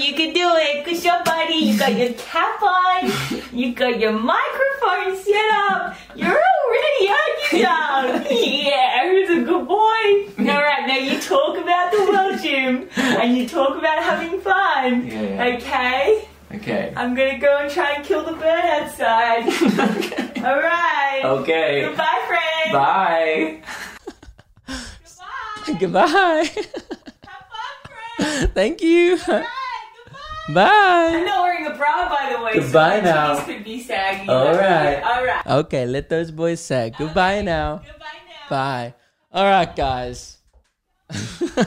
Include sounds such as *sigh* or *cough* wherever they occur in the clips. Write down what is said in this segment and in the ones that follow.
You can do it, cause your buddy, you got your cap on, you got your microphone set up, you're all ready, aren't you, Doug? yeah, who's a good boy? Alright, now you talk about the world gym, and you talk about having fun, Yeah, yeah. okay? Okay. I'm gonna go and try and kill the bird outside. *laughs* okay. Alright. Okay. Goodbye, friends. Bye. Goodbye. Goodbye. Have fun, friends. Thank you. Bye. Bye. I'm not wearing a bra, by the way. Goodbye so now. could be saggy. All *laughs* right. All right. Okay, let those boys say goodbye now. Goodbye now. Bye. All right, guys. *laughs* Sorry,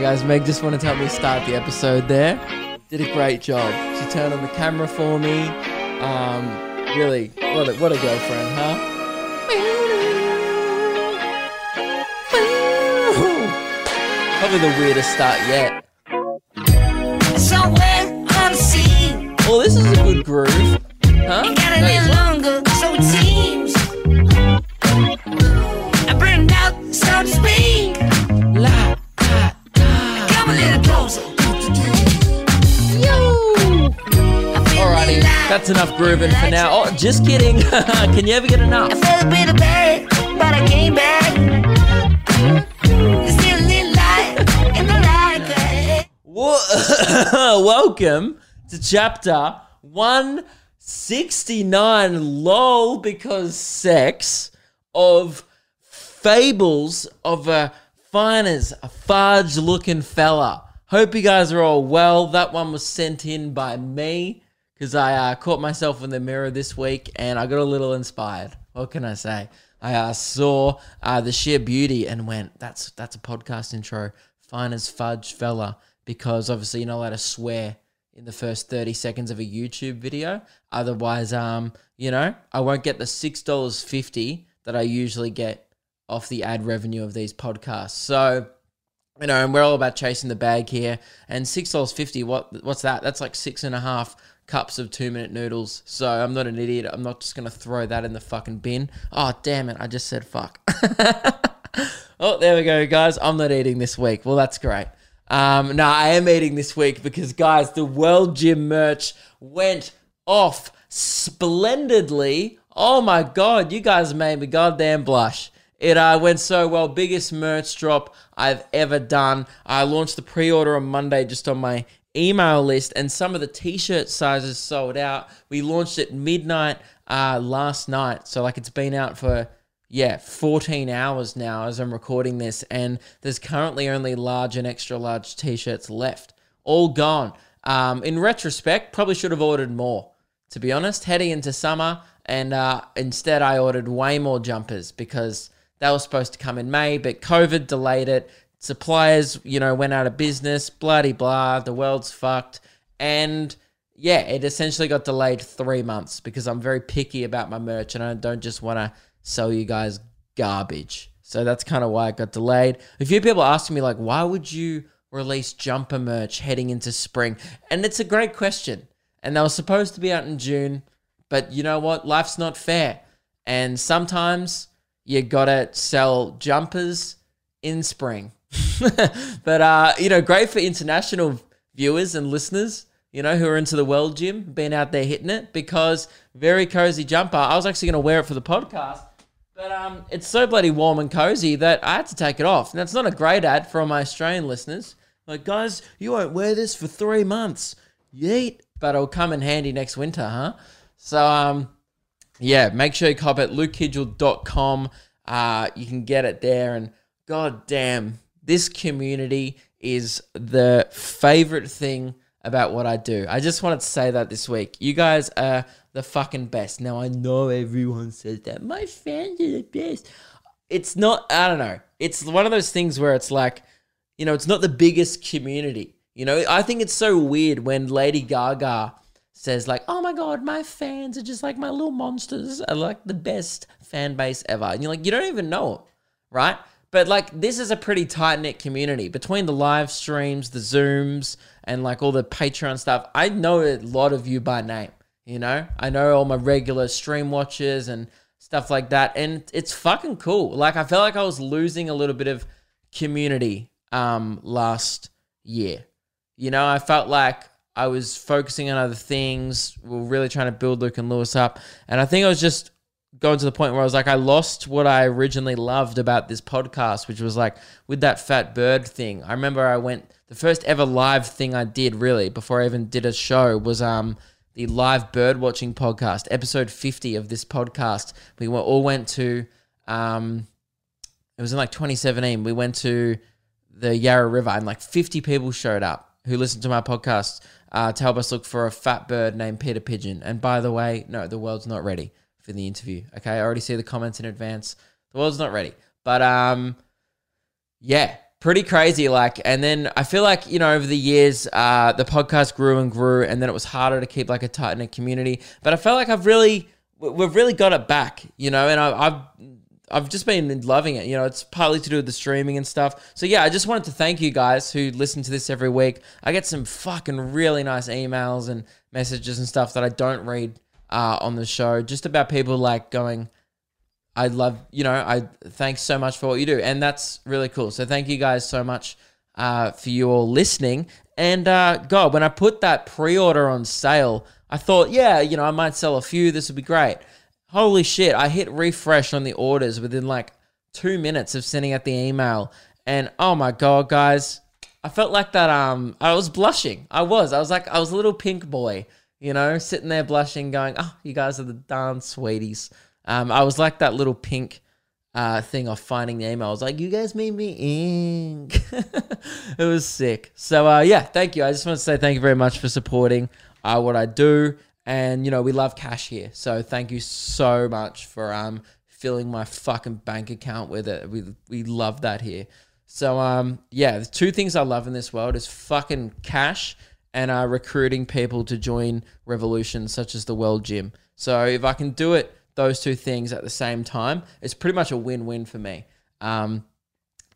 guys. Meg just wanted to help me start the episode there. Did a great job. She turned on the camera for me. Um, really, what a, what a girlfriend, huh? Probably the weirdest start yet. Oh, this is a good groove. Huh? got a little longer, so it seems. I burned out, so to speak. La, la, la. Come a little closer. Alrighty, that's enough grooving for now. Oh, just kidding. *laughs* Can you ever get enough? I felt a bit of bad, but I came back. Still a little light in the light. *laughs* Welcome to chapter 169 lol because sex of fables of a fine as a fudge looking fella. Hope you guys are all well. That one was sent in by me because I uh, caught myself in the mirror this week and I got a little inspired. What can I say? I uh, saw uh, the sheer beauty and went, "That's that's a podcast intro, fine as fudge fella." Because obviously you're not allowed to swear in the first 30 seconds of a YouTube video. Otherwise, um, you know, I won't get the six dollars fifty that I usually get off the ad revenue of these podcasts. So you know, and we're all about chasing the bag here. And six dollars fifty, what what's that? That's like six and a half cups of two minute noodles. So I'm not an idiot. I'm not just gonna throw that in the fucking bin. Oh damn it! I just said fuck. *laughs* oh, there we go, guys. I'm not eating this week. Well, that's great. Um, no, I am eating this week because, guys, the World Gym merch went off splendidly. Oh my god, you guys made me goddamn blush. It uh, went so well. Biggest merch drop I've ever done. I launched the pre-order on Monday just on my email list, and some of the t-shirt sizes sold out. We launched it midnight uh, last night, so like it's been out for yeah 14 hours now as I'm recording this, and there's currently only large and extra large t-shirts left, all gone. Um, in retrospect, probably should have ordered more. To be honest, heading into summer, and uh, instead I ordered way more jumpers because that was supposed to come in May, but COVID delayed it. Suppliers, you know, went out of business, bloody blah. The world's fucked. And yeah, it essentially got delayed three months because I'm very picky about my merch and I don't just want to sell you guys garbage. So that's kind of why it got delayed. A few people asking me, like, why would you release jumper merch heading into spring? And it's a great question. And they were supposed to be out in June, but you know what? Life's not fair. And sometimes you gotta sell jumpers in spring. *laughs* but uh, you know, great for international viewers and listeners, you know, who are into the world gym, being out there hitting it, because very cozy jumper. I was actually gonna wear it for the podcast, but um, it's so bloody warm and cozy that I had to take it off. And that's not a great ad for all my Australian listeners. Like, guys, you won't wear this for three months. Yeet. But it'll come in handy next winter, huh? So um yeah, make sure you cop it lukekidgell.com. Uh, you can get it there. And god damn, this community is the favorite thing about what I do. I just wanted to say that this week. You guys are the fucking best. Now I know everyone says that. My fans are the best. It's not, I don't know. It's one of those things where it's like, you know, it's not the biggest community. You know, I think it's so weird when Lady Gaga says like, "Oh my god, my fans are just like my little monsters. Are like the best fan base ever." And you're like, you don't even know them, right? But like, this is a pretty tight knit community between the live streams, the zooms, and like all the Patreon stuff. I know a lot of you by name. You know, I know all my regular stream watchers and stuff like that, and it's fucking cool. Like, I felt like I was losing a little bit of community um last year You know, I felt like I was focusing on other things. We are really trying to build Luke and Lewis up. And I think I was just going to the point where I was like, I lost what I originally loved about this podcast, which was like with that fat bird thing. I remember I went, the first ever live thing I did really before I even did a show was um the live bird watching podcast, episode 50 of this podcast. We were, all went to, um, it was in like 2017. We went to the Yarra River and like 50 people showed up who listened to my podcast uh, to help us look for a fat bird named Peter Pigeon. And by the way, no, the world's not ready for the interview. Okay, I already see the comments in advance. The world's not ready. But um, yeah, pretty crazy. Like, and then I feel like you know over the years, uh, the podcast grew and grew, and then it was harder to keep like a tight knit community. But I felt like I've really, we've really got it back, you know, and I, I've. I've just been loving it. You know, it's partly to do with the streaming and stuff. So yeah, I just wanted to thank you guys who listen to this every week. I get some fucking really nice emails and messages and stuff that I don't read uh, on the show, just about people like going, I love, you know, I thanks so much for what you do. And that's really cool. So thank you guys so much uh, for you all listening. And uh, God, when I put that pre order on sale, I thought, yeah, you know, I might sell a few. This would be great. Holy shit. I hit refresh on the orders within like two minutes of sending out the email. And oh my God, guys, I felt like that. Um, I was blushing. I was. I was like, I was a little pink boy, you know, sitting there blushing, going, oh, you guys are the darn sweeties. Um, I was like that little pink uh, thing of finding the email. I was like, you guys made me ink. *laughs* it was sick. So uh, yeah, thank you. I just want to say thank you very much for supporting uh, what I do. And you know, we love cash here. So thank you so much for um filling my fucking bank account with it. We we love that here. So um yeah, the two things I love in this world is fucking cash and uh, recruiting people to join revolutions such as the World Gym. So if I can do it those two things at the same time, it's pretty much a win win for me. Um,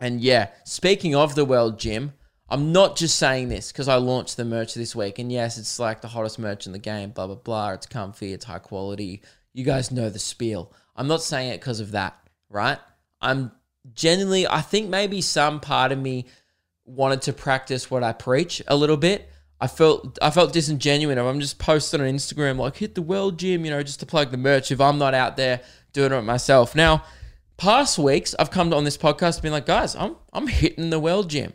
and yeah, speaking of the World Gym, I'm not just saying this because I launched the merch this week. And yes, it's like the hottest merch in the game, blah, blah, blah. It's comfy, it's high quality. You guys know the spiel. I'm not saying it because of that, right? I'm genuinely, I think maybe some part of me wanted to practice what I preach a little bit. I felt I felt disingenuous. I'm just posting on Instagram like hit the world gym, you know, just to plug the merch if I'm not out there doing it myself. Now, past weeks I've come on this podcast been like, guys, I'm I'm hitting the world gym.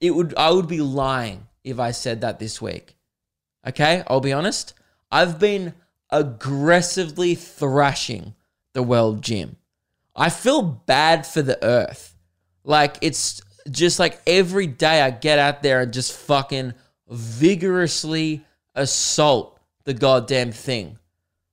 It would I would be lying if I said that this week. Okay, I'll be honest. I've been aggressively thrashing the world gym. I feel bad for the earth. Like it's just like every day I get out there and just fucking vigorously assault the goddamn thing.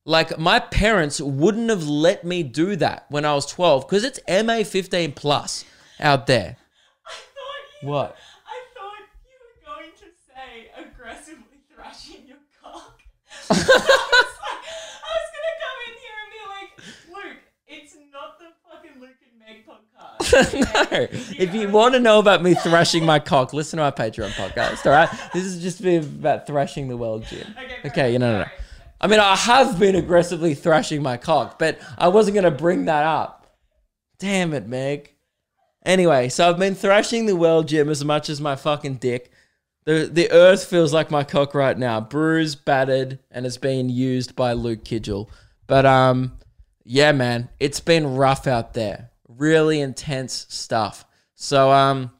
Like my parents wouldn't have let me do that when I was 12 because it's MA 15 plus out there. I thought you, What? I thought you were going to say aggressively thrashing your cock. *laughs* I was like, I was gonna come in here and be like, Luke, it's not the fucking Luke and Meg podcast. No. *laughs* If you want to know about me thrashing my cock, listen to my Patreon podcast, all right? This is just be about thrashing the world gym. Okay, Okay, you know, no, no. I mean, I have been aggressively thrashing my cock, but I wasn't going to bring that up. Damn it, Meg. Anyway, so I've been thrashing the world gym as much as my fucking dick. The, the earth feels like my cock right now, bruised, battered, and it's being used by Luke Kidgell. But um, yeah, man, it's been rough out there. Really intense stuff. So um,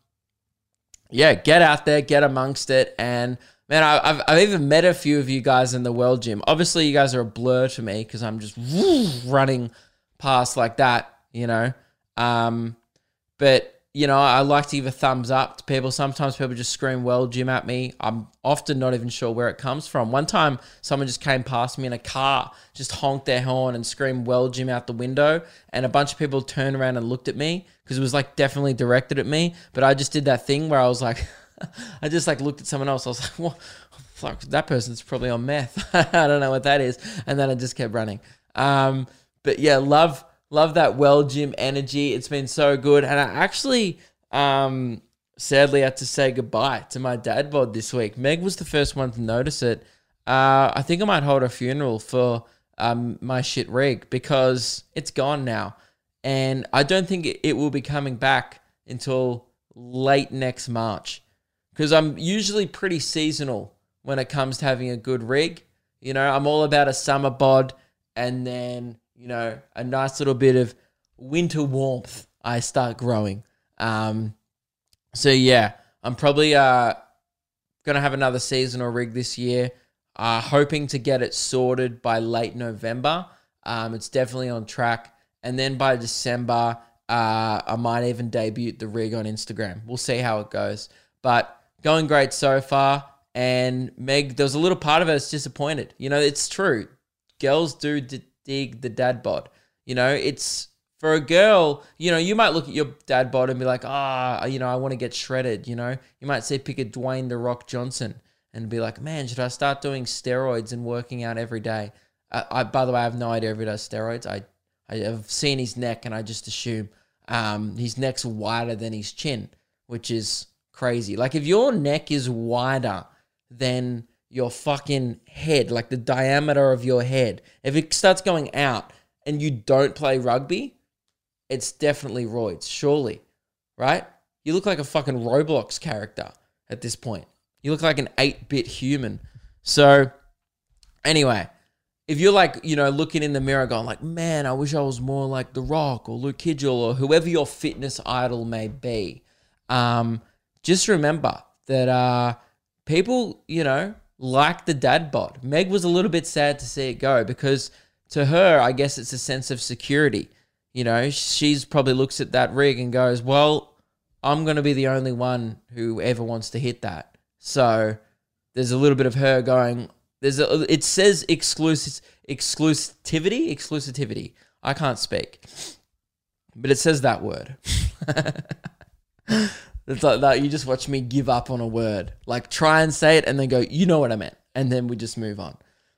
yeah, get out there, get amongst it, and man, I, I've I've even met a few of you guys in the World Gym. Obviously, you guys are a blur to me because I'm just *laughs* running past like that, you know. Um, but you know, I like to give a thumbs up to people. Sometimes people just scream "Well, Jim" at me. I'm often not even sure where it comes from. One time, someone just came past me in a car, just honked their horn and screamed "Well, Jim" out the window, and a bunch of people turned around and looked at me because it was like definitely directed at me. But I just did that thing where I was like, *laughs* I just like looked at someone else. I was like, *laughs* what? Fuck, that person's probably on meth. *laughs* I don't know what that is. And then I just kept running. Um, but yeah, love love that well gym energy. It's been so good. And I actually um sadly had to say goodbye to my dad bod this week. Meg was the first one to notice it. Uh, I think I might hold a funeral for um, my shit rig because it's gone now. And I don't think it, will be coming back until late next March. because I'm usually pretty seasonal when it comes to having a good rig. You know, I'm all about a summer bod and then, you know, a nice little bit of winter warmth. I start growing. Um, so yeah, I'm probably uh, gonna have another seasonal rig this year. Uh, hoping to get it sorted by late November. Um, it's definitely on track, and then by December, uh, I might even debut the rig on Instagram. We'll see how it goes, but going great so far. And Meg, there was a little part of us disappointed. You know, it's true. Girls do dig the dad bod. You know, it's for a girl, you know, you might look at your dad bod and be like, ah, you know, I want to get shredded. You know, you might say pick a Dwayne the Rock Johnson and be like, man, should I start doing steroids and working out every day? I, I by the way, I have no idea if he does steroids. I I have seen his neck and I just assume um, his neck's wider than his chin, which is crazy. Like if your neck is wider than your fucking head, like the diameter of your head, if it starts going out and you don't play rugby, it's definitely roids, surely, right? You look like a fucking Roblox character at this point. You look like an 8 bit human. So, anyway, if you're like, you know, looking in the mirror going like, man, I wish I was more like The Rock or Luke Kidgell or whoever your fitness idol may be, um, just remember that uh, people, you know, like the dad bod. Meg was a little bit sad to see it go because to her, I guess it's a sense of security. You know, she's probably looks at that rig and goes, well, I'm going to be the only one who ever wants to hit that. So there's a little bit of her going, there's a, it says exclusive exclusivity, exclusivity. I can't speak, but it says that word. *laughs* it's like that. You just watch me give up on a word, like try and say it and then go, you know what I meant, and then we just move on.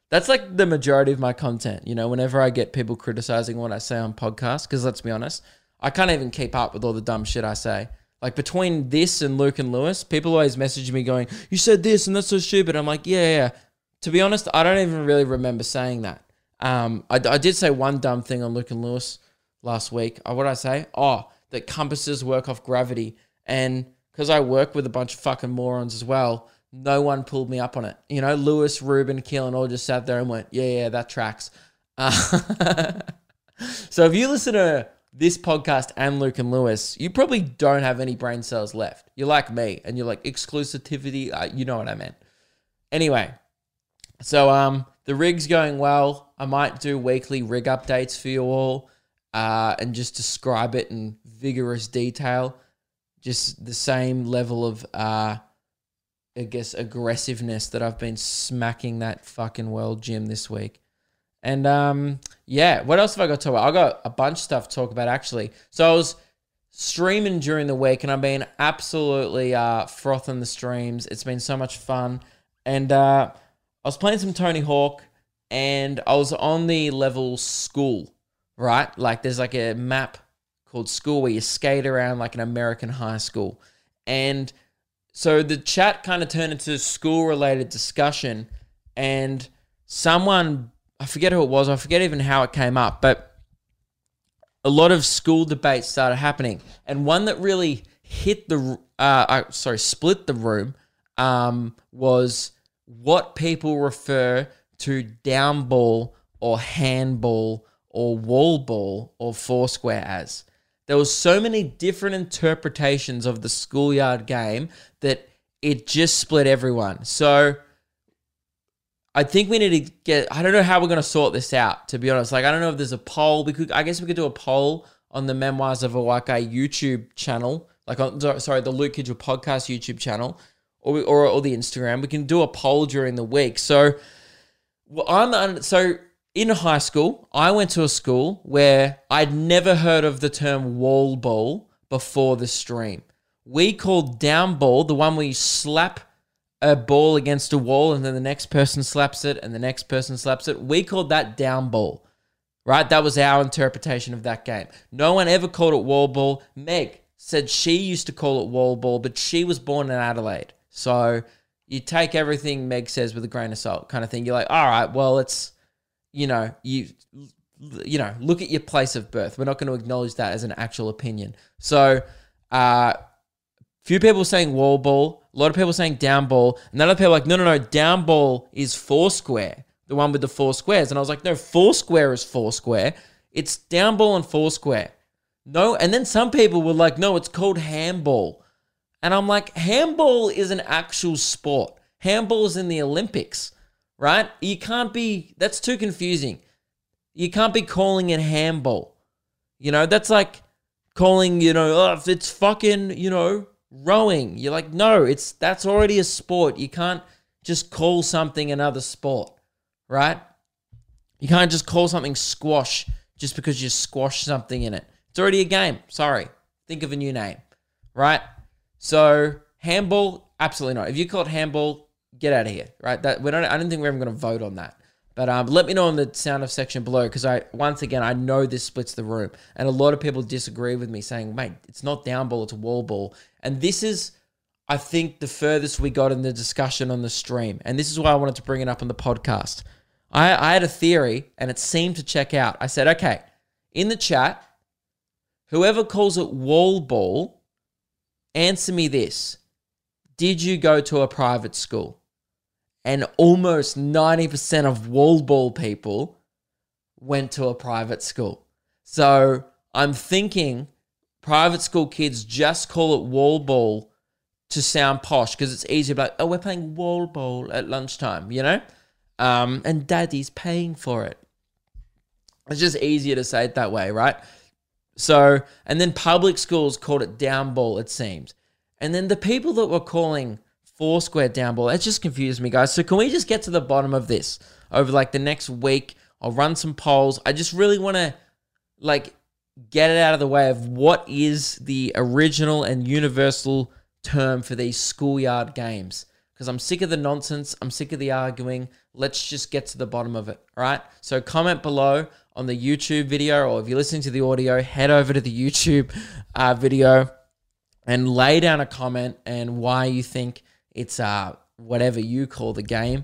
That's like the majority of my content. You know, whenever I get people criticizing what I say on podcasts, because let's be honest, I can't even keep up with all the dumb shit I say. Like between this and Luke and Lewis, people always message me going, "You said this and that's so stupid." I'm like, "Yeah, yeah." To be honest, I don't even really remember saying that. Um, I, I did say one dumb thing on Luke and Lewis last week. Uh, what did I say? Oh, that compasses work off gravity, and because I work with a bunch of fucking morons as well, no one pulled me up on it. You know, Lewis, Ruben, Keelan all just sat there and went, "Yeah, yeah, that tracks." Uh, *laughs* so if you listen to this podcast and Luke and Lewis, you probably don't have any brain cells left. You're like me, and you're like exclusivity. Uh, you know what I meant. Anyway, so um, the rig's going well. I might do weekly rig updates for you all, uh, and just describe it in vigorous detail. Just the same level of uh, I guess aggressiveness that I've been smacking that fucking world gym this week. And um, yeah, what else have I got to talk about? I got a bunch of stuff to talk about actually. So I was streaming during the week, and I've been absolutely uh, frothing the streams. It's been so much fun, and uh, I was playing some Tony Hawk, and I was on the level school, right? Like there's like a map called school where you skate around like an American high school, and so the chat kind of turned into school related discussion, and someone I forget who it was. I forget even how it came up, but a lot of school debates started happening, and one that really hit the uh, uh sorry split the room um, was what people refer to down ball or handball or wall ball or foursquare as. There was so many different interpretations of the schoolyard game that it just split everyone. So I think we need to get. I don't know how we're going to sort this out. To be honest, like I don't know if there's a poll. We could. I guess we could do a poll on the Memoirs of a White Guy YouTube channel, like on sorry, the Luke Kidgell podcast YouTube channel, or we, or or the Instagram. We can do a poll during the week. So, well, I'm so in high school. I went to a school where I'd never heard of the term wall ball before the stream. We called down ball the one where you slap a ball against a wall and then the next person slaps it and the next person slaps it. We called that down ball, right? That was our interpretation of that game. No one ever called it wall ball. Meg said she used to call it wall ball, but she was born in Adelaide. So you take everything Meg says with a grain of salt kind of thing. You're like, all right, well, it's, you know, you, you know, look at your place of birth. We're not going to acknowledge that as an actual opinion. So, uh, few people saying wall ball, a lot of people saying down ball, and then other people like, no, no, no, down ball is four square, the one with the four squares. And I was like, no, four square is four square. It's down ball and four square. No, and then some people were like, no, it's called handball. And I'm like, handball is an actual sport. Handball is in the Olympics, right? You can't be, that's too confusing. You can't be calling it handball. You know, that's like calling, you know, oh, it's fucking, you know, rowing. You're like, no, it's that's already a sport. You can't just call something another sport, right? You can't just call something squash just because you squash something in it. It's already a game. Sorry. Think of a new name, right? So handball, absolutely not. If you call it handball, get out of here, right? That we don't. I don't think we're even going to vote on that. But um, let me know in the sound of section below because I once again I know this splits the room, and a lot of people disagree with me, saying, "Mate, it's not down ball, it's wall ball." And this is, I think, the furthest we got in the discussion on the stream, and this is why I wanted to bring it up on the podcast. I, I had a theory, and it seemed to check out. I said, "Okay, in the chat, whoever calls it wall ball, answer me this: Did you go to a private school?" And almost 90% of wall ball people went to a private school. So I'm thinking private school kids just call it wall ball to sound posh because it's easier like, oh, we're playing wall ball at lunchtime, you know? Um, and daddy's paying for it. It's just easier to say it that way, right? So, and then public schools called it down ball, it seems. And then the people that were calling four square down ball. It just confused me, guys. So can we just get to the bottom of this over like the next week? I'll run some polls. I just really want to like get it out of the way of what is the original and universal term for these schoolyard games. Because I'm sick of the nonsense. I'm sick of the arguing. Let's just get to the bottom of it. All right. So comment below on the YouTube video, or if you're listening to the audio, head over to the YouTube uh, video and lay down a comment and why you think it's uh whatever you call the game.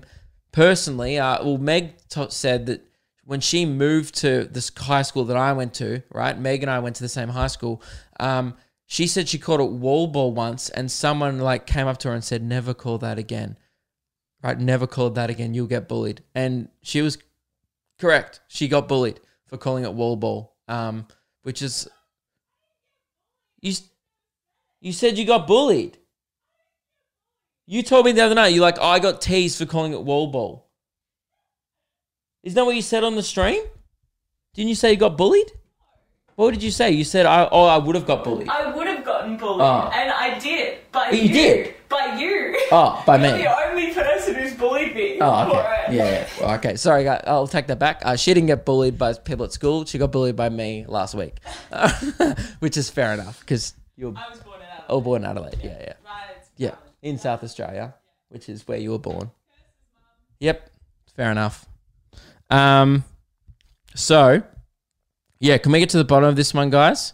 Personally, uh, well, Meg t- said that when she moved to this high school that I went to, right? Meg and I went to the same high school. Um, she said she called it wall ball once, and someone like came up to her and said, "Never call that again." Right? Never call that again. You'll get bullied. And she was correct. She got bullied for calling it wall ball. Um, which is you. You said you got bullied. You told me the other night, you're like, oh, I got teased for calling it wall ball. Isn't that what you said on the stream? Didn't you say you got bullied? What did you say? You said, I, oh, I would have got bullied. I would have gotten bullied, Oh. and I did. By But you you, did? By you. Oh, by You're me. the only person who's bullied me. Oh, okay. Yeah, yeah. Okay. Sorry, guys. I'll take that back. Uh, she didn't get bullied by people at school. She got bullied by me last week, *laughs* which is fair enough because you're I was born in Adelaide. all born in Adelaide. Yeah, yeah. Right, Yeah. In South Australia, which is where you were born. Yep, fair enough. Um, so yeah, can we get to the bottom of this one, guys?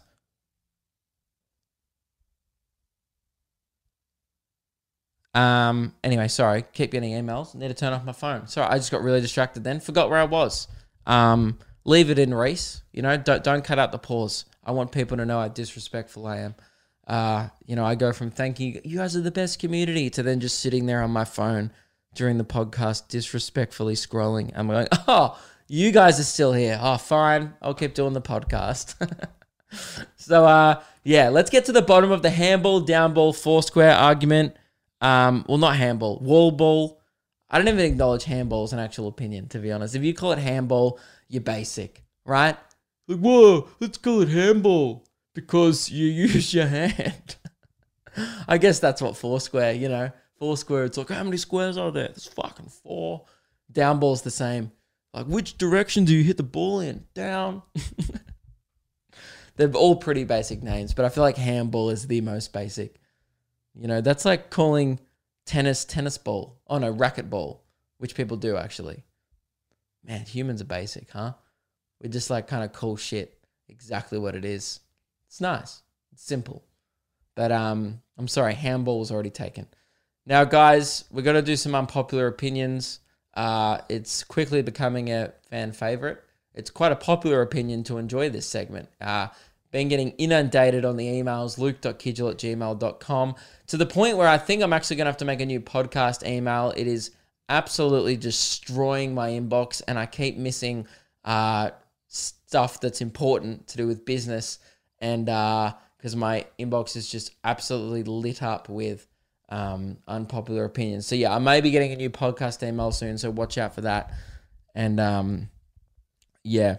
Um. Anyway, sorry. Keep getting emails. Need to turn off my phone. Sorry, I just got really distracted. Then forgot where I was. Um. Leave it in, Reese. You know, don't don't cut out the pause. I want people to know how disrespectful I am. Uh, you know, I go from thanking you guys are the best community to then just sitting there on my phone during the podcast, disrespectfully scrolling. I'm like, oh, you guys are still here. Oh, fine. I'll keep doing the podcast. *laughs* so, uh, yeah, let's get to the bottom of the handball, downball, four square argument. Um, well, not handball, wall ball. I don't even acknowledge handball as an actual opinion, to be honest. If you call it handball, you're basic, right? Like, whoa, let's call it handball because you *laughs* use your hand. I guess that's what four square, you know, four square. It's like, how many squares are there? There's fucking four. Down ball's the same. Like, which direction do you hit the ball in? Down. *laughs* They're all pretty basic names, but I feel like handball is the most basic. You know, that's like calling tennis tennis ball. Oh no, racquetball, which people do actually. Man, humans are basic, huh? We just like kind of call shit exactly what it is. It's nice. It's simple. But um I'm sorry, handball was already taken. Now guys, we're gonna do some unpopular opinions. Uh it's quickly becoming a fan favorite. It's quite a popular opinion to enjoy this segment. Uh been getting inundated on the emails, luke.kidgell at gmail.com, to the point where I think I'm actually going to have to make a new podcast email. It is absolutely destroying my inbox, and I keep missing uh, stuff that's important to do with business. And because my inbox is just absolutely lit up with um, unpopular opinions. So, yeah, I may be getting a new podcast email soon, so watch out for that. And um, yeah.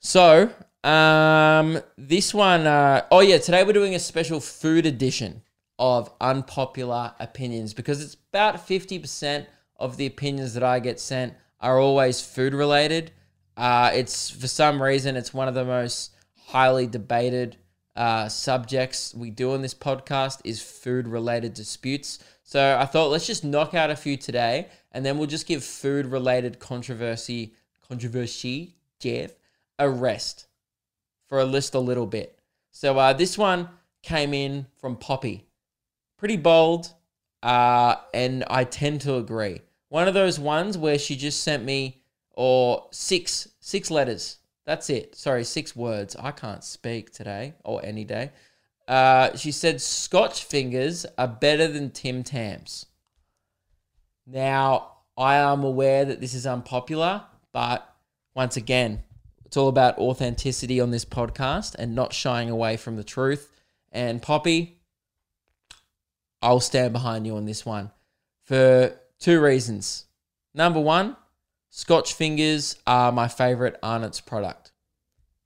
So, um, this one, uh, oh yeah, today we're doing a special food edition of unpopular opinions because it's about 50% of the opinions that I get sent are always food related. Uh, it's for some reason, it's one of the most highly debated uh, subjects we do on this podcast is food related disputes. So I thought let's just knock out a few today and then we'll just give food related controversy, controversy, Jeff, a rest for a list a little bit. So uh, this one came in from Poppy. Pretty bold, uh, and I tend to agree. One of those ones where she just sent me or six six letters. That's it. Sorry, six words. I can't speak today or any day. Uh, she said Scotch fingers are better than Tim Tams. Now, I am aware that this is unpopular, but once again, it's all about authenticity on this podcast and not shying away from the truth. And Poppy, I'll stand behind you on this one for two reasons. Number one, Scotch fingers are my favorite Arnott's product.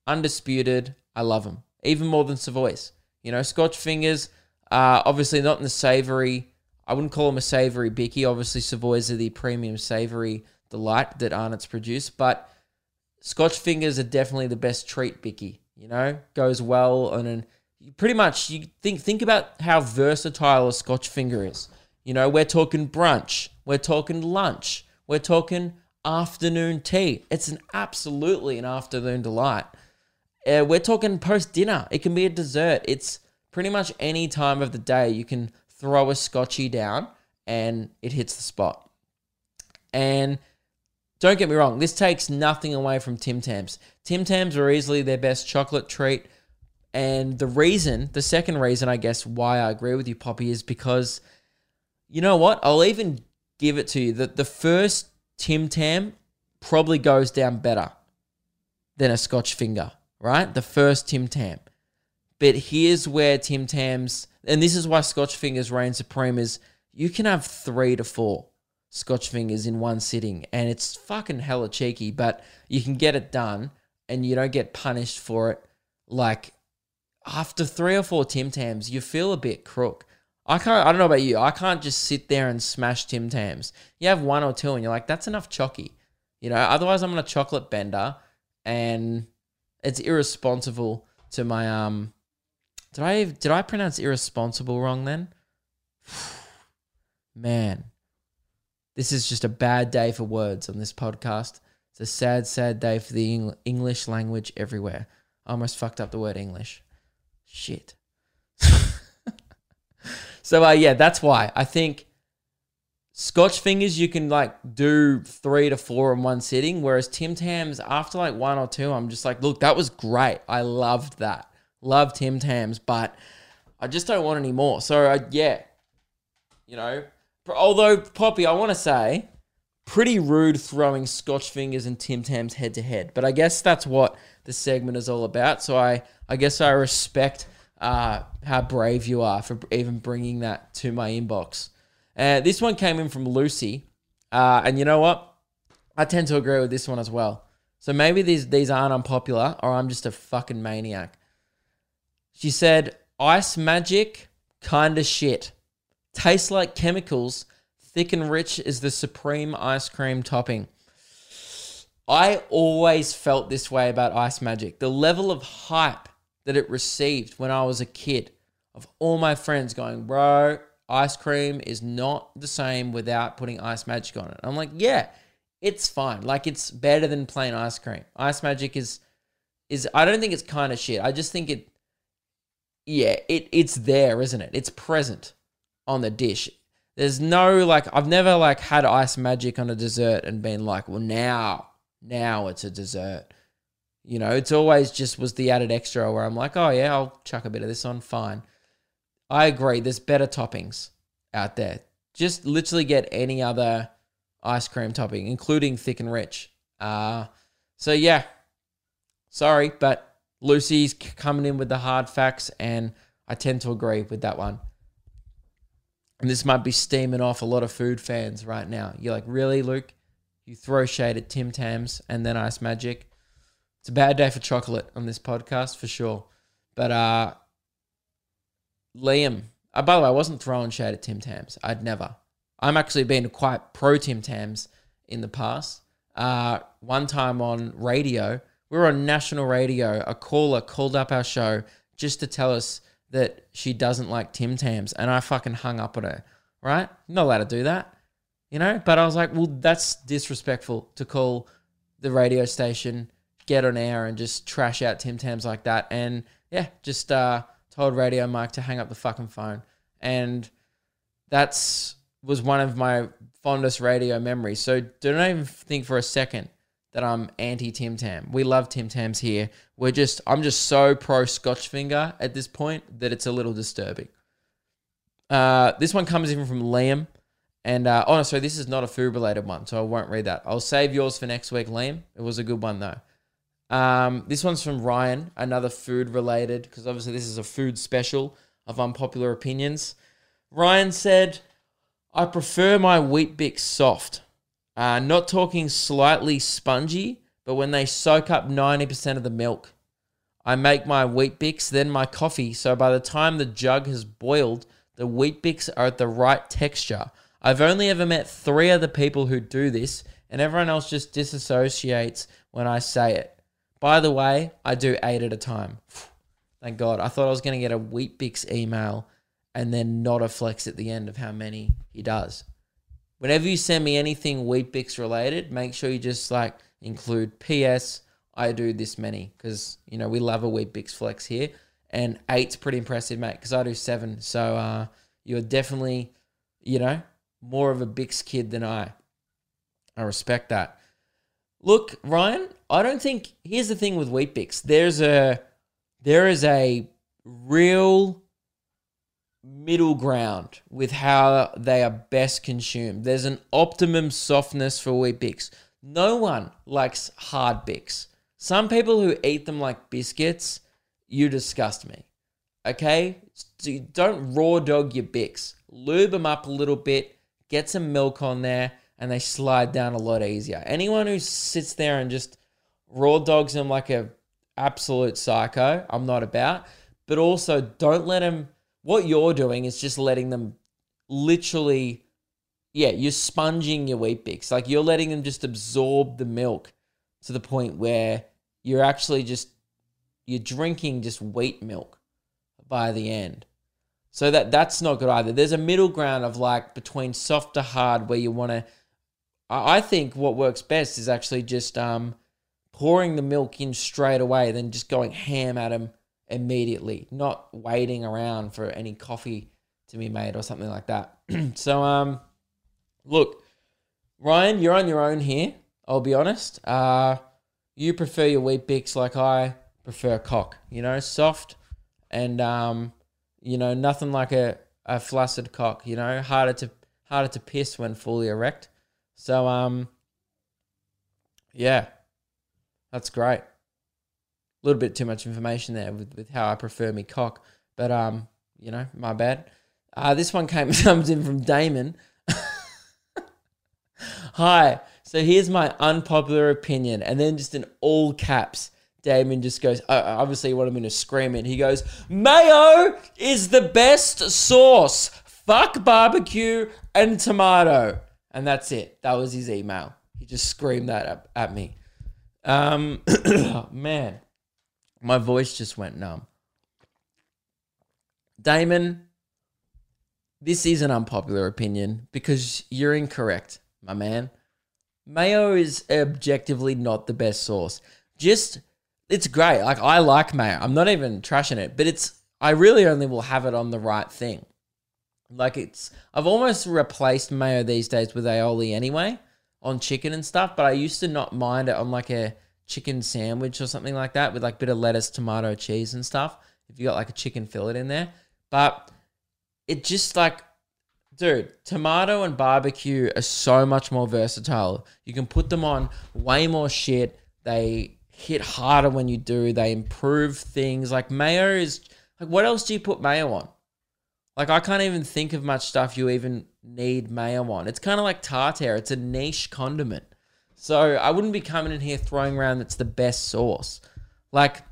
Undisputed, I love them. Even more than Savoy's. You know, Scotch fingers are obviously not in the savory. I wouldn't call them a savory bicky. Obviously, Savoy's are the premium savory delight that Arnott's produce, but Scotch fingers are definitely the best treat bicky. You know, goes well on an pretty much you think think about how versatile a Scotch finger is. You know, we're talking brunch, we're talking lunch, we're talking afternoon tea. It's an absolutely an afternoon delight. Uh, we're talking post dinner. It can be a dessert. It's pretty much any time of the day you can throw a scotchy down and it hits the spot. And don't get me wrong, this takes nothing away from Tim Tams. Tim Tams are easily their best chocolate treat. And the reason, the second reason, I guess, why I agree with you, Poppy, is because you know what? I'll even give it to you that the first Tim Tam probably goes down better than a Scotch finger, right? The first Tim Tam. But here's where Tim Tams, and this is why Scotch fingers reign supreme, is you can have three to four Scotch fingers in one sitting, and it's fucking hella cheeky, but you can get it done and you don't get punished for it like after three or four Tim Tams, you feel a bit crook. I can't. I don't know about you. I can't just sit there and smash Tim Tams. You have one or two, and you're like, that's enough chalky. You know. Otherwise, I'm on a chocolate bender, and it's irresponsible to my um. Did I did I pronounce irresponsible wrong then? *sighs* Man, this is just a bad day for words on this podcast. It's a sad, sad day for the Eng- English language everywhere. I almost fucked up the word English. Shit. *laughs* so uh, yeah, that's why I think Scotch fingers you can like do three to four in one sitting, whereas Tim Tams after like one or two, I'm just like, look, that was great. I loved that. Love Tim Tams, but I just don't want any more. So uh, yeah, you know. Although Poppy, I want to say, pretty rude throwing Scotch fingers and Tim Tams head to head. But I guess that's what the segment is all about. So I, I guess I respect uh, how brave you are for even bringing that to my inbox. Uh, this one came in from Lucy, uh, and you know what? I tend to agree with this one as well. So maybe these these aren't unpopular, or I'm just a fucking maniac. She said, "Ice magic, kinda shit. Tastes like chemicals. Thick and rich is the supreme ice cream topping." I always felt this way about Ice Magic. The level of hype that it received when I was a kid, of all my friends going, bro, ice cream is not the same without putting Ice Magic on it. I'm like, yeah, it's fine. Like it's better than plain ice cream. Ice Magic is is I don't think it's kind of shit. I just think it yeah, it it's there, isn't it? It's present on the dish. There's no like I've never like had ice magic on a dessert and been like, well now now it's a dessert. You know, it's always just was the added extra where I'm like, oh yeah, I'll chuck a bit of this on, fine. I agree. There's better toppings out there. Just literally get any other ice cream topping, including thick and rich. Uh, so yeah, sorry, but Lucy's coming in with the hard facts, and I tend to agree with that one. And this might be steaming off a lot of food fans right now. You're like, really, Luke? You throw shade at Tim Tams and then Ice Magic. It's a bad day for chocolate on this podcast for sure. But uh Liam, uh, by the way, I wasn't throwing shade at Tim Tams. I'd never. I'm actually been quite pro Tim Tams in the past. Uh, one time on radio, we were on national radio. A caller called up our show just to tell us that she doesn't like Tim Tams, and I fucking hung up on her. Right? Not allowed to do that, you know. But I was like, well, that's disrespectful to call the radio station, get on air, and just trash out Tim Tams like that. And yeah, just uh, told Radio Mike to hang up the fucking phone, and that's was one of my fondest radio memories. So don't even think for a second that I'm anti Tim Tam. We love Tim Tams here. We're just I'm just so pro Scotch finger at this point that it's a little disturbing. Uh, this one comes in from Liam. And uh, oh, no, this is not a food related one, so I won't read that. I'll save yours for next week, Liam. It was a good one though. Um, this one's from Ryan, another food related, because obviously this is a food special of unpopular opinions. Ryan said, I prefer my Weet-Bix soft. Uh, not talking slightly spongy, but when they soak up 90% of the milk. I make my Weet-Bix, then my coffee, so by the time the jug has boiled, the Weet-Bix are at the right texture. I've only ever met three other people who do this, and everyone else just disassociates when I say it. By the way, I do eight at a time. Thank God. I thought I was going to get a Weet-Bix email and then not a flex at the end of how many he does. Whenever you send me anything Weet-Bix related, make sure you just like include PS. I do this many because you know we love a Weet-Bix flex here, and eight's pretty impressive, mate. Because I do seven, so uh, you're definitely, you know, more of a bix kid than I. I respect that. Look, Ryan, I don't think here's the thing with Weet-Bix. There's a there is a real middle ground with how they are best consumed. There's an optimum softness for Weet-Bix. No one likes hard bix. Some people who eat them like biscuits, you disgust me. Okay? So don't raw dog your bix. Lube them up a little bit, get some milk on there, and they slide down a lot easier. Anyone who sits there and just raw dogs them like a absolute psycho, I'm not about. But also, don't let them what you're doing is just letting them literally yeah you're sponging your Weet-Bix like you're letting them just absorb the milk to the point where you're actually just you're drinking just wheat milk by the end so that that's not good either there's a middle ground of like between soft to hard where you want to i think what works best is actually just um pouring the milk in straight away then just going ham at them immediately, not waiting around for any coffee to be made or something like that. *clears throat* so, um, look, Ryan, you're on your own here. I'll be honest. Uh, you prefer your Weet-Bix like I prefer cock. You know, soft and um, you know, nothing like a, a flaccid cock. You know, harder to harder to piss when fully erect. So, um, yeah, that's great a little bit too much information there with, with how I prefer me cock. But um, you know, my bad. Uh, this one came *laughs* comes in from Damon. *laughs* Hi. So here's my unpopular opinion, and then just in all caps, Damon just goes. Uh, obviously, I'm going to scream it. He goes, "Mayo is the best sauce. Fuck barbecue and tomato." And that's it. That was his email. He just screamed that at, at me. Um, *clears throat* man. My voice just went numb. Damon, this is an unpopular opinion because you're incorrect, my man. Mayo is objectively not the best sauce. Just, it's great. Like, I like mayo. I'm not even trashing it, but it's, I really only will have it on the right thing. Like, it's, I've almost replaced mayo these days with aioli anyway on chicken and stuff, but I used to not mind it on like a chicken sandwich or something like that with like bit of lettuce, tomato, cheese, and stuff. If you got like a chicken fillet in there, but it just like, dude, tomato and barbecue are so much more versatile. You can put them on way more shit. They hit harder when you do. They improve things. Like mayo is like, what else do you put mayo on? Like I can't even think of much stuff you even need mayo on. It's kind of like tartare. It's a niche condiment. So I wouldn't be coming in here throwing around that's the best sauce. Like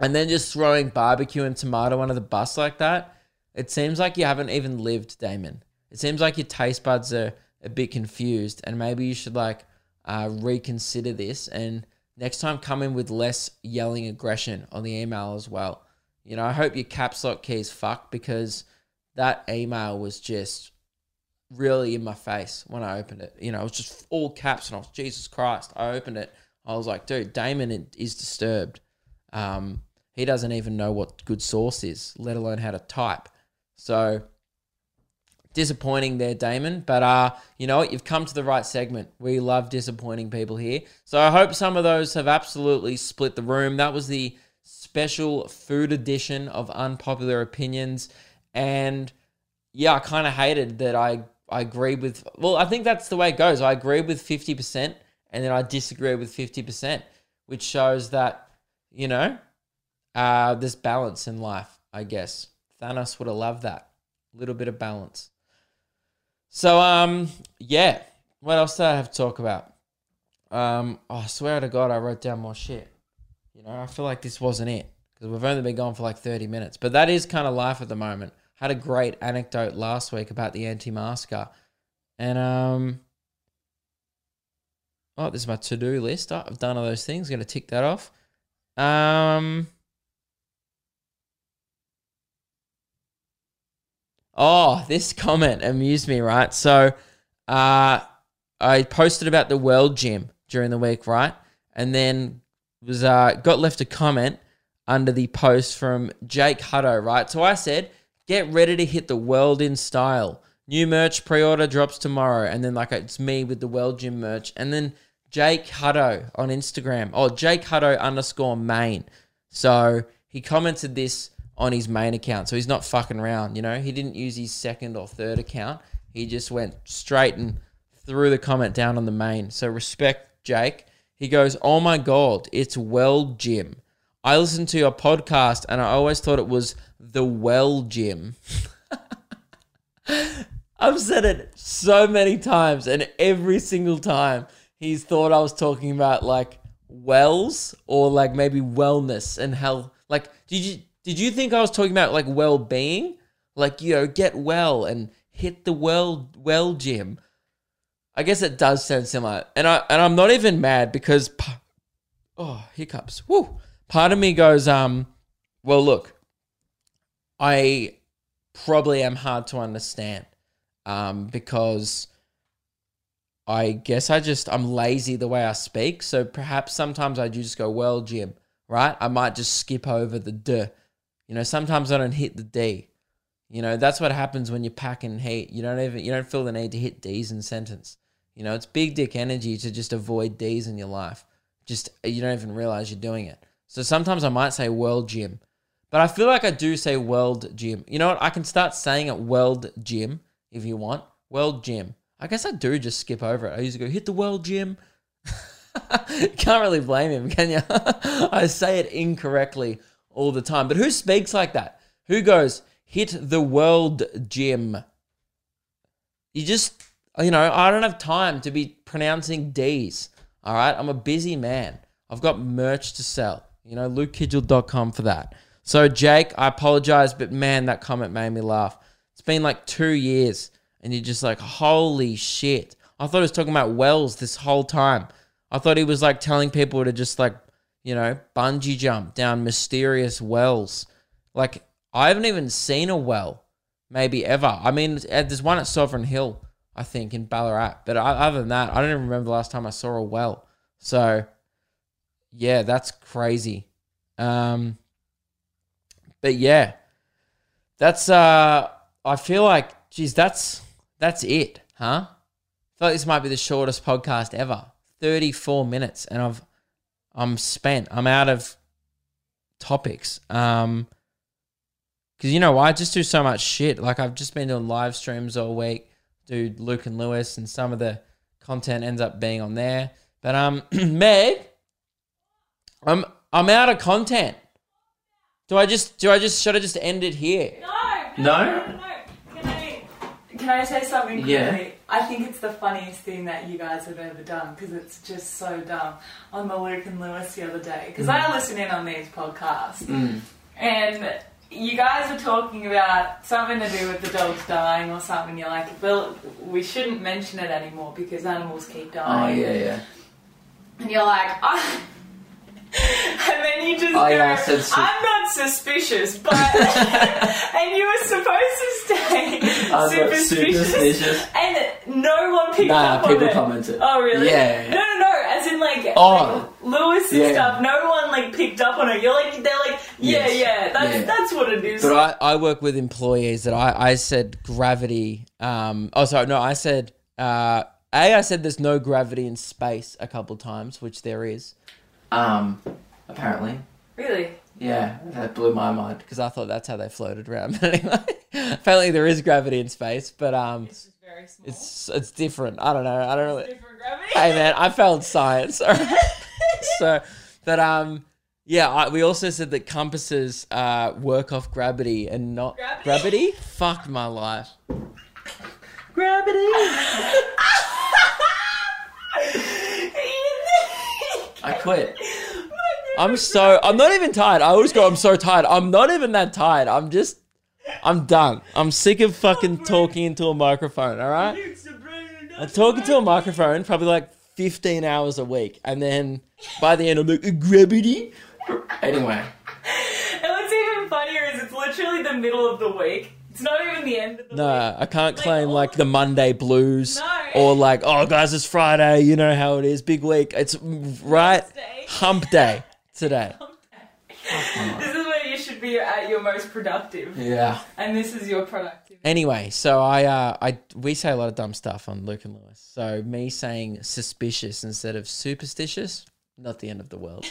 and then just throwing barbecue and tomato under the bus like that. It seems like you haven't even lived, Damon. It seems like your taste buds are a bit confused and maybe you should like uh, reconsider this and next time come in with less yelling aggression on the email as well. You know, I hope your caps lock key is fucked because that email was just really in my face when I opened it. You know, it was just all caps and I was, Jesus Christ. I opened it. I was like, dude, Damon is disturbed. Um, he doesn't even know what good source is, let alone how to type. So disappointing there, Damon. But uh, you know what? You've come to the right segment. We love disappointing people here. So I hope some of those have absolutely split the room. That was the special food edition of unpopular opinions. And yeah, I kind of hated that I I agree with well, I think that's the way it goes. I agree with 50% and then I disagree with 50%, which shows that, you know, uh, there's balance in life, I guess. Thanos would have loved that. A little bit of balance. So um yeah, what else do I have to talk about? Um, oh, I swear to God, I wrote down more shit. You know, I feel like this wasn't it because we've only been gone for like thirty minutes. But that is kind of life at the moment. Had a great anecdote last week about the anti-masker, and um, oh, this is my to-do list. Oh, I've done all those things. Going to tick that off. Um. Oh, this comment amused me, right? So, uh, I posted about the World Gym during the week, right? And then was uh, got left a comment under the post from Jake Hutto, right? So I said, get ready to hit the world in style. New merch pre-order drops tomorrow, and then like it's me with the World Gym merch, and then Jake Hutto on Instagram. Oh, Jake Hutto underscore main. So he commented this on his main account. So he's not fucking around, you know? He didn't use his second or third account. He just went straight and threw the comment down on the main. So respect Jake. He goes, Oh my God, it's Well Gym. I listened to your podcast and I always thought it was the Well Gym. *laughs* I've said it so many times, and every single time he's thought I was talking about like wells or like maybe wellness and health. Like, did you did you think I was talking about like well being? Like, you know, get well and hit the well well gym. I guess it does sound similar, and I and I'm not even mad because, oh hiccups. Woo. Part of me goes, um, well, look, I probably am hard to understand, um, because I guess I just I'm lazy the way I speak. So perhaps sometimes I do just go, well, Jim, right? I might just skip over the d. You know, sometimes I don't hit the D. You know, that's what happens when you're packing heat. You don't even you don't feel the need to hit D's in sentence. You know, it's big dick energy to just avoid D's in your life. Just you don't even realize you're doing it. So sometimes I might say world gym, but I feel like I do say world gym. You know what? I can start saying it world gym if you want. World gym. I guess I do just skip over it. I used to go hit the world gym. *laughs* Can't really blame him, can you? *laughs* I say it incorrectly all the time. But who speaks like that? Who goes hit the world gym? You just, you know, I don't have time to be pronouncing D's. All right. I'm a busy man. I've got merch to sell. You know, lukekidgell.com for that. So, Jake, I apologize, but man, that comment made me laugh. It's been like two years, and you're just like, holy shit. I thought he was talking about wells this whole time. I thought he was like telling people to just like, you know, bungee jump down mysterious wells. Like, I haven't even seen a well, maybe ever. I mean, there's one at Sovereign Hill, I think, in Ballarat. But other than that, I don't even remember the last time I saw a well. So, yeah, that's crazy. Um, but yeah, that's uh, I feel like, geez, that's that's it, huh? I feel like this might be the shortest podcast ever, thirty four minutes, and I've I'm spent. I'm out of topics. Um, because you know why? I just do so much shit. Like I've just been doing live streams all week, do Luke and Lewis, and some of the content ends up being on there. But um, *clears throat* Meg, I'm I'm out of content. Do I just do I just should I just end it here? No. No? no. Can I, can I say something Yeah. I think it's the funniest thing that you guys have ever done because it's just so dumb. On the Luke and Lewis the other day, because I listen in on these podcasts, Mm. and you guys were talking about something to do with the dogs dying or something. You're like, well, we shouldn't mention it anymore because animals keep dying. Oh dying. yeah, yeah. And you're like, I. *laughs* Oh. And then you just Oh, go, I said su- I'm not suspicious, but. *laughs* and you were supposed to stay *laughs* superstitious. superstitious. And no one picked Nah, up on it. people commented. Oh, really? Yeah, yeah. No, no. As in, like, Oh. like Lewis and Yeah. stuff, no one, like, picked up on it. You're like, they're like, yeah, Yes. yeah, that's, Yeah. that's what it is. But I, I work with employees that I, I said gravity. Um, oh, sorry, no, I said uh, a. I said there's no gravity in space a couple times, which there is. Um, apparently, really? yeah, that blew my mind because I thought that's how they floated around. But *laughs* anyway, apparently there is gravity in space, but um, It's just very small. it's it's different. I don't know. I don't know. different gravity. hey man, I failed science. *laughs* *laughs* so, but um, yeah, I, we also said that compasses uh work off gravity and not Gravity? gravity. Fuck my life. Gravity. *laughs* I quit. I'm so. I'm not even tired. I always go. I'm so tired. I'm not even that tired. I'm just. I'm done. I'm sick of fucking talking into a microphone. All right. I'm talking to a microphone probably like 15 hours a week, and then by the end I'm like gravity. Anyway. And what's even funnier is it's literally the middle of the week. It's not even the end of the week. No, week. I can't Like, claim all like the- Monday blues No. or like, oh guys, it's Friday. You know how it is, big week. It's right Wednesday. hump day today. This is where you should be at your most productive. Yeah. And this is your productivity. Anyway, so I, uh, I, we say a lot of dumb stuff on Luke and Lewis. So me saying suspicious instead of superstitious, not the end of the world.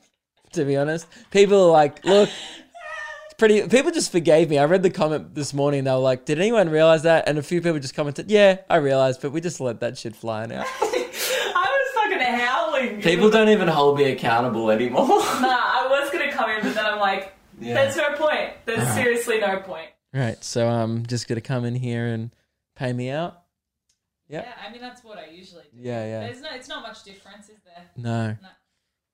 *laughs* to be honest, people are like, look. it's Pretty people just forgave me. I read the comment this morning. They were like, "Did anyone realize that?" And a few people just commented, "Yeah, I realized, but we just let that shit fly now." *laughs* I was fucking howling. People don't even hold me accountable anymore. *laughs* Nah, I was gonna come in, but then I'm like, there's no point. There's Alright. seriously no point. Right, so I'm just gonna come in here and pay me out. Yeah, Yeah, I mean that's what I usually do. Yeah, yeah. There's no, it's not much difference, is there? No. No.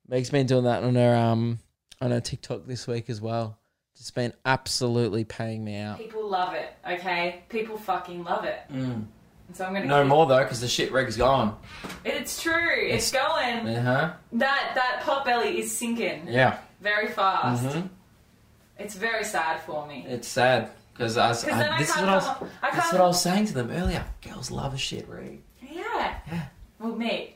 Meg's been doing that on her um on her TikTok this week as well. Just been absolutely paying me out. People love it, okay? People fucking love it. And so I'm gonna No keep- more though, because the shit rig's gone. It's true. It's, going. Uh huh. That that pot belly is sinking Yeah. very fast. Mm-hmm. It's very sad for me. It's sad because I, was- I, I this is what I was. I This is what I was saying to them earlier. Girls love a shit rig Yeah. Yeah. Well, me.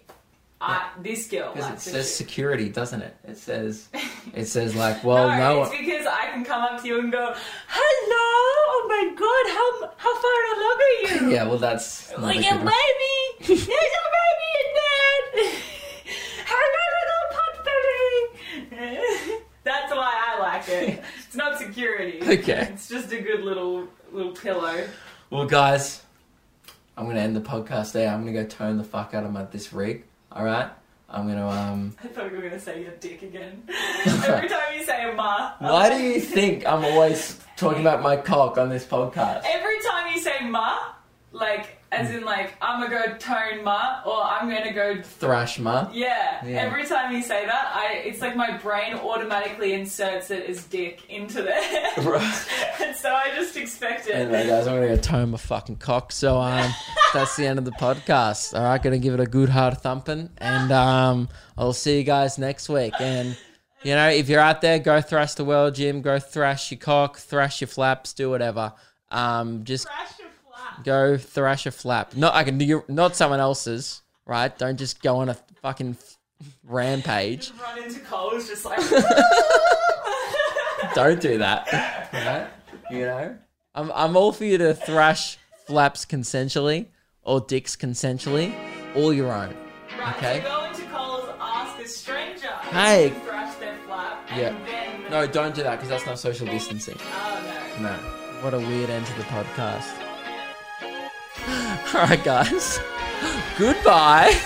I, this girl because it says shit. security, doesn't it? It says *laughs* it says like, well, no, no, it's one. because I can come up to you and go, "Hello, oh my god, how how far along are you?" *laughs* Yeah, well, that's *laughs* like a a good one. baby. There's a baby in bed. Hello, little pot belly. That's why I like it. It's not security. Okay. *laughs* It's just a good little little pillow. Well, guys, I'm gonna end the podcast there. I'm gonna go tone the fuck out of my this rig. All right. I'm gonna um. *laughs* I thought you were gonna say your dick again. *laughs* Every time you say ma. Why do you think I'm always talking about my cock on this podcast? Every time you say ma, like as in like I'm gonna go tone ma or I'm gonna go Thrash, ma. yeah. Yeah. Every time you say that, I it's like my brain automatically inserts it as dick into there. Right. *laughs* and so I just expect it. Anyway, guys, I'm gonna go tone my fucking cock. So um, that's the end of the podcast. All right, gonna give it a good hard thumping, and um, I'll see you guys next week. And you know, if you're out there, go thrash the world gym, go thrash your cock, thrash your flaps, do whatever. Um, just flat. Go thrash a flap. Not I can do not someone else's. Right? Don't just go on a fucking rampage. Just run into Coles just like *laughs* Don't do that. Right? You know? I'm I'm all for you to thrash flaps consensually or dicks consensually, all your own. Right, Okay. so go into Coles, ask a stranger. Hey. brush their flap. Yeah. Then, No, don't do that because that's not social distancing. Oh no. No. What a weird end to the podcast. All right, guys. Goodbye.